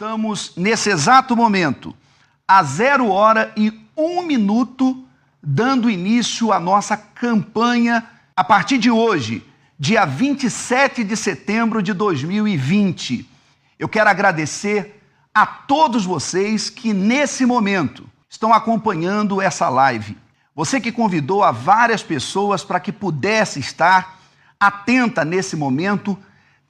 Estamos nesse exato momento, a zero hora e um minuto, dando início à nossa campanha a partir de hoje, dia 27 de setembro de 2020. Eu quero agradecer a todos vocês que nesse momento estão acompanhando essa live. Você que convidou a várias pessoas para que pudesse estar atenta nesse momento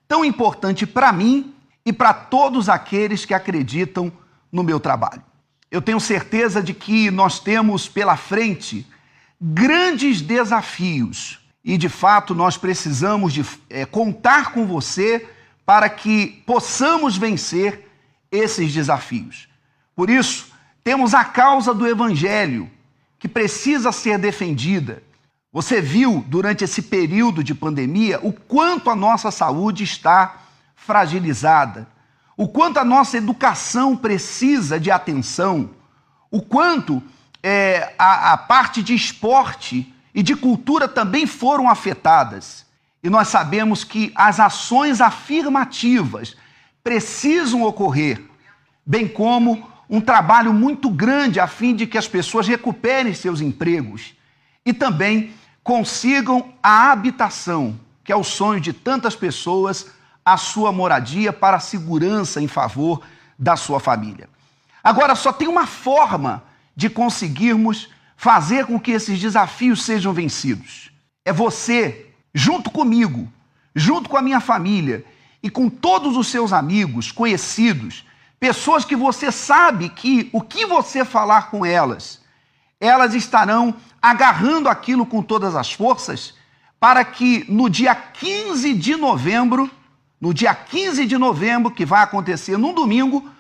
tão importante para mim e para todos aqueles que acreditam no meu trabalho. Eu tenho certeza de que nós temos pela frente grandes desafios e, de fato, nós precisamos de, é, contar com você para que possamos vencer esses desafios. Por isso, temos a causa do Evangelho que precisa ser defendida. Você viu durante esse período de pandemia o quanto a nossa saúde está fragilizada, o quanto a nossa educação precisa de atenção, o quanto é, a, a parte de esporte e de cultura também foram afetadas. E nós sabemos que as ações afirmativas precisam ocorrer, bem como um trabalho muito grande a fim de que as pessoas recuperem seus empregos e também consigam a habitação, que é o sonho de tantas pessoas a sua moradia para a segurança em favor da sua família. Agora, só tem uma forma de conseguirmos fazer com que esses desafios sejam vencidos. É você, junto comigo, junto com a minha família e com todos os seus amigos, conhecidos, pessoas que você sabe que o que você falar com elas, elas estarão agarrando aquilo com todas as forças, para que no dia 15 de novembro no dia 15 de novembro, que vai acontecer num domingo,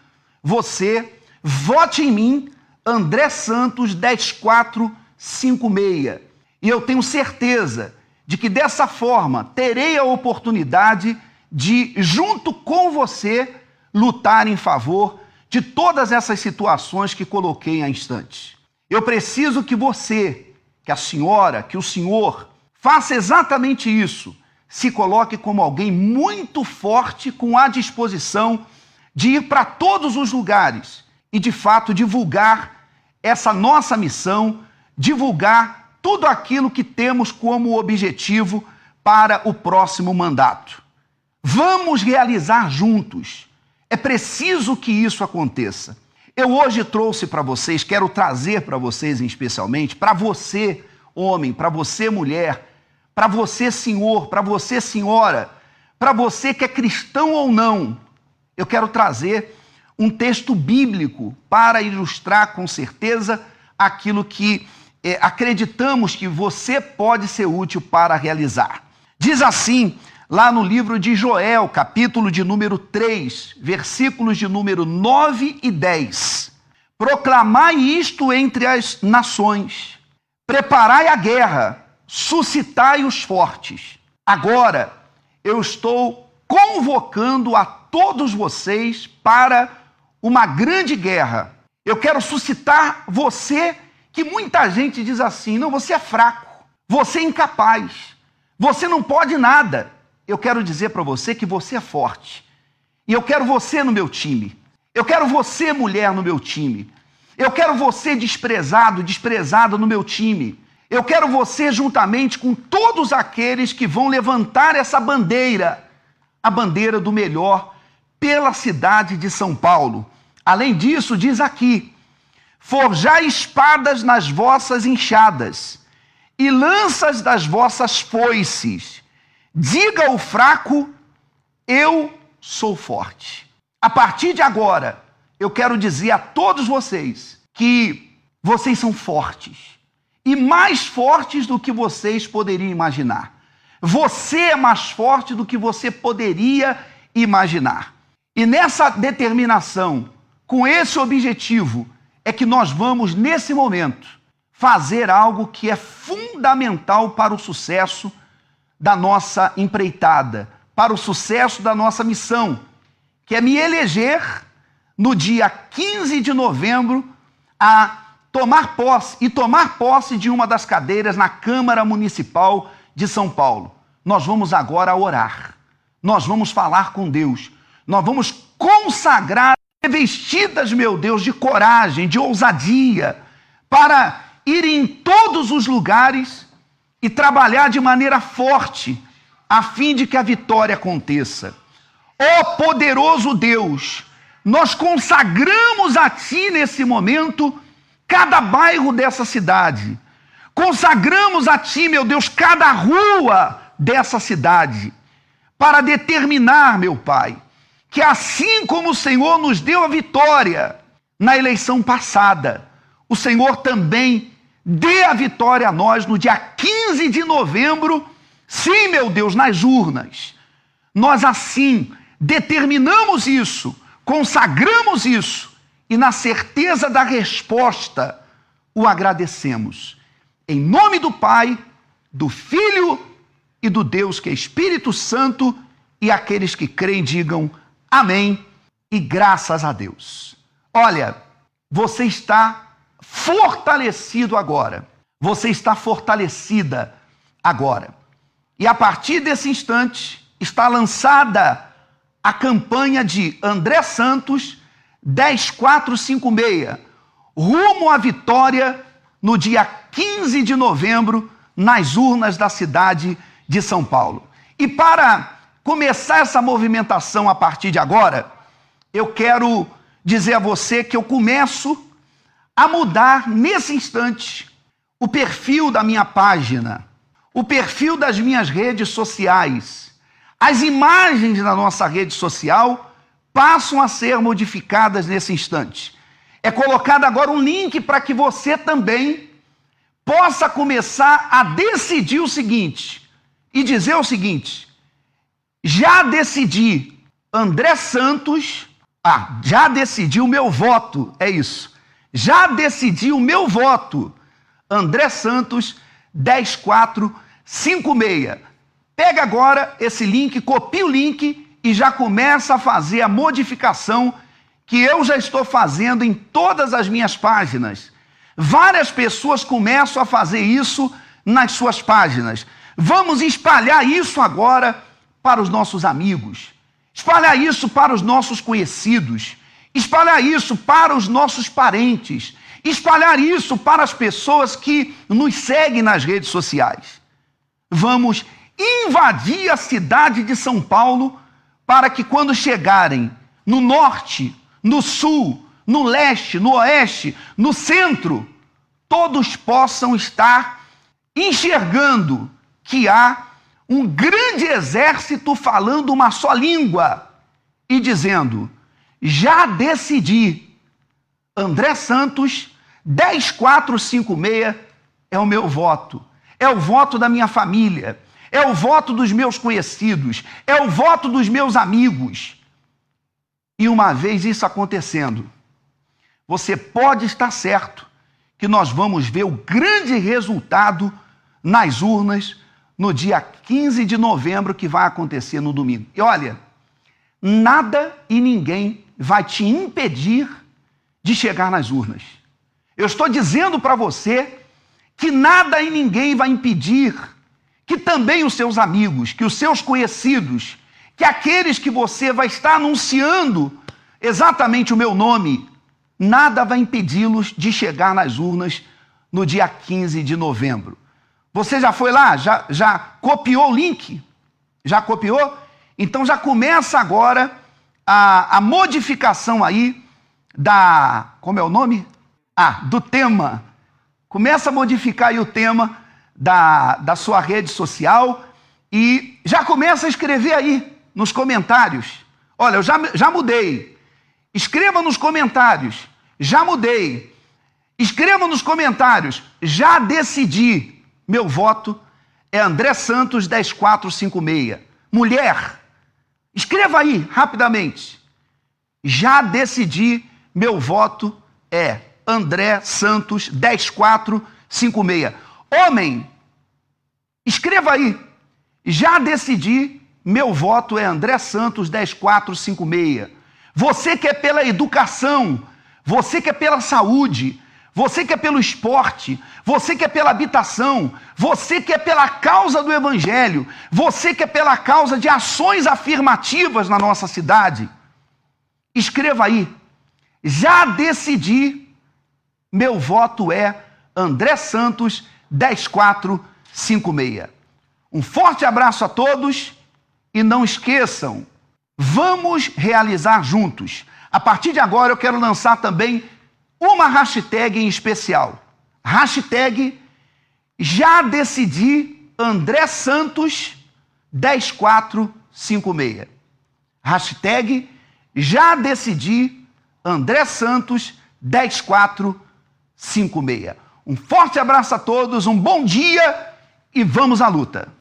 você vote em mim, André Santos 10456. E eu tenho certeza de que dessa forma terei a oportunidade de, junto com você, lutar em favor de todas essas situações que coloquei em instantes. Eu preciso que você, que a senhora, que o senhor, faça exatamente isso se coloque como alguém muito forte, com a disposição de ir para todos os lugares e, de fato, divulgar essa nossa missão, divulgar tudo aquilo que temos como objetivo para o próximo mandato. Vamos realizar juntos. É preciso que isso aconteça. Eu hoje trouxe para vocês, quero trazer para vocês especialmente, para você, homem, para você, mulher, para você, senhor, para você, senhora, para você que é cristão ou não, eu quero trazer um texto bíblico para ilustrar com certeza aquilo que é, acreditamos que você pode ser útil para realizar. Diz assim, lá no livro de Joel, capítulo de número 3, versículos de número 9 e 10. Proclamai isto entre as nações, preparai a guerra suscitai os fortes. Agora eu estou convocando a todos vocês para uma grande guerra. Eu quero suscitar você, que muita gente diz assim: não, você é fraco, você é incapaz, você não pode nada. Eu quero dizer para você que você é forte. E eu quero você no meu time. Eu quero você, mulher, no meu time. Eu quero você desprezado, desprezada no meu time. Eu quero você juntamente com todos aqueles que vão levantar essa bandeira, a bandeira do melhor, pela cidade de São Paulo. Além disso, diz aqui: forjai espadas nas vossas enxadas e lanças das vossas foices. Diga ao fraco: eu sou forte. A partir de agora, eu quero dizer a todos vocês que vocês são fortes e mais fortes do que vocês poderiam imaginar. Você é mais forte do que você poderia imaginar. E nessa determinação, com esse objetivo, é que nós vamos, nesse momento, fazer algo que é fundamental para o sucesso da nossa empreitada, para o sucesso da nossa missão, que é me eleger no dia 15 de novembro a tomar posse e tomar posse de uma das cadeiras na Câmara Municipal de São Paulo. Nós vamos agora orar. Nós vamos falar com Deus. Nós vamos consagrar revestidas, meu Deus, de coragem, de ousadia, para ir em todos os lugares e trabalhar de maneira forte, a fim de que a vitória aconteça. Ó oh, poderoso Deus, nós consagramos a Ti nesse momento cada bairro dessa cidade. Consagramos a Ti, meu Deus, cada rua dessa cidade, para determinar, meu Pai, que assim como o Senhor nos deu a vitória na eleição passada, o Senhor também dê a vitória a nós no dia 15 de novembro, sim, meu Deus, nas urnas. Nós assim determinamos isso, consagramos isso e na certeza da resposta o agradecemos. Em nome do Pai, do Filho e do Deus que é Espírito Santo e aqueles que creem digam Amém e graças a Deus. Olha, você está fortalecido agora. Você está fortalecida agora. E a partir desse instante está lançada a campanha de André Santos 10456, rumo à vitória no dia 15 de novembro nas urnas da cidade de São Paulo. E para começar essa movimentação a partir de agora, eu quero dizer a você que eu começo a mudar nesse instante o perfil da minha página, o perfil das minhas redes sociais. As imagens da nossa rede social passam a ser modificadas nesse instante. É colocado agora um link para que você também possa começar a decidir o seguinte e dizer o seguinte: já decidi, André Santos, ah, já decidi o meu voto, é isso. Já decidi o meu voto, André Santos 10456. Pega agora esse link, copia o link e já começa a fazer a modificação que eu já estou fazendo em todas as minhas páginas. Várias pessoas começam a fazer isso nas suas páginas. Vamos espalhar isso agora para os nossos amigos, espalhar isso para os nossos conhecidos, espalhar isso para os nossos parentes, espalhar isso para as pessoas que nos seguem nas redes sociais. Vamos invadir a cidade de São Paulo para que quando chegarem no norte, no sul, no leste, no oeste, no centro, todos possam estar enxergando que há um grande exército falando uma só língua e dizendo: já decidi, André Santos, 10456 é o meu voto, é o voto da minha família, é o voto dos meus conhecidos, é o voto dos meus amigos. E uma vez isso acontecendo, você pode estar certo que nós vamos ver o grande resultado nas urnas no dia 15 de novembro, que vai acontecer no domingo. E olha, nada e ninguém vai te impedir de chegar nas urnas. Eu estou dizendo para você que nada e ninguém vai impedir que também os seus amigos, que os seus conhecidos, que aqueles que você vai estar anunciando exatamente o meu nome, nada vai impedi-los de chegar nas urnas no dia 15 de novembro. Você já foi lá? Já, já copiou o link? Já copiou? Então já começa agora a, a modificação aí da. Como é o nome? Ah, do tema. Começa a modificar aí o tema da, da sua rede social e já começa a escrever aí nos comentários. Olha, eu já, já mudei. Escreva nos comentários. Já mudei. Escreva nos comentários. Já decidi. Meu voto é André Santos 10456. Mulher, escreva aí rapidamente. Já decidi, meu voto é André Santos 10456. Homem, escreva aí. Já decidi, meu voto é André Santos 10456. Você que é pela educação, você que é pela saúde, você que é pelo esporte, você que é pela habitação, você que é pela causa do Evangelho, você que é pela causa de ações afirmativas na nossa cidade, escreva aí, Já decidi, meu voto é André Santos 10456. Um forte abraço a todos e não esqueçam, vamos realizar juntos. A partir de agora eu quero lançar também uma hashtag em especial. Hashtag já decidi André Santos 10456. Hashtag já decidi André Santos 10456. Um forte abraço a todos, um bom dia e vamos à luta.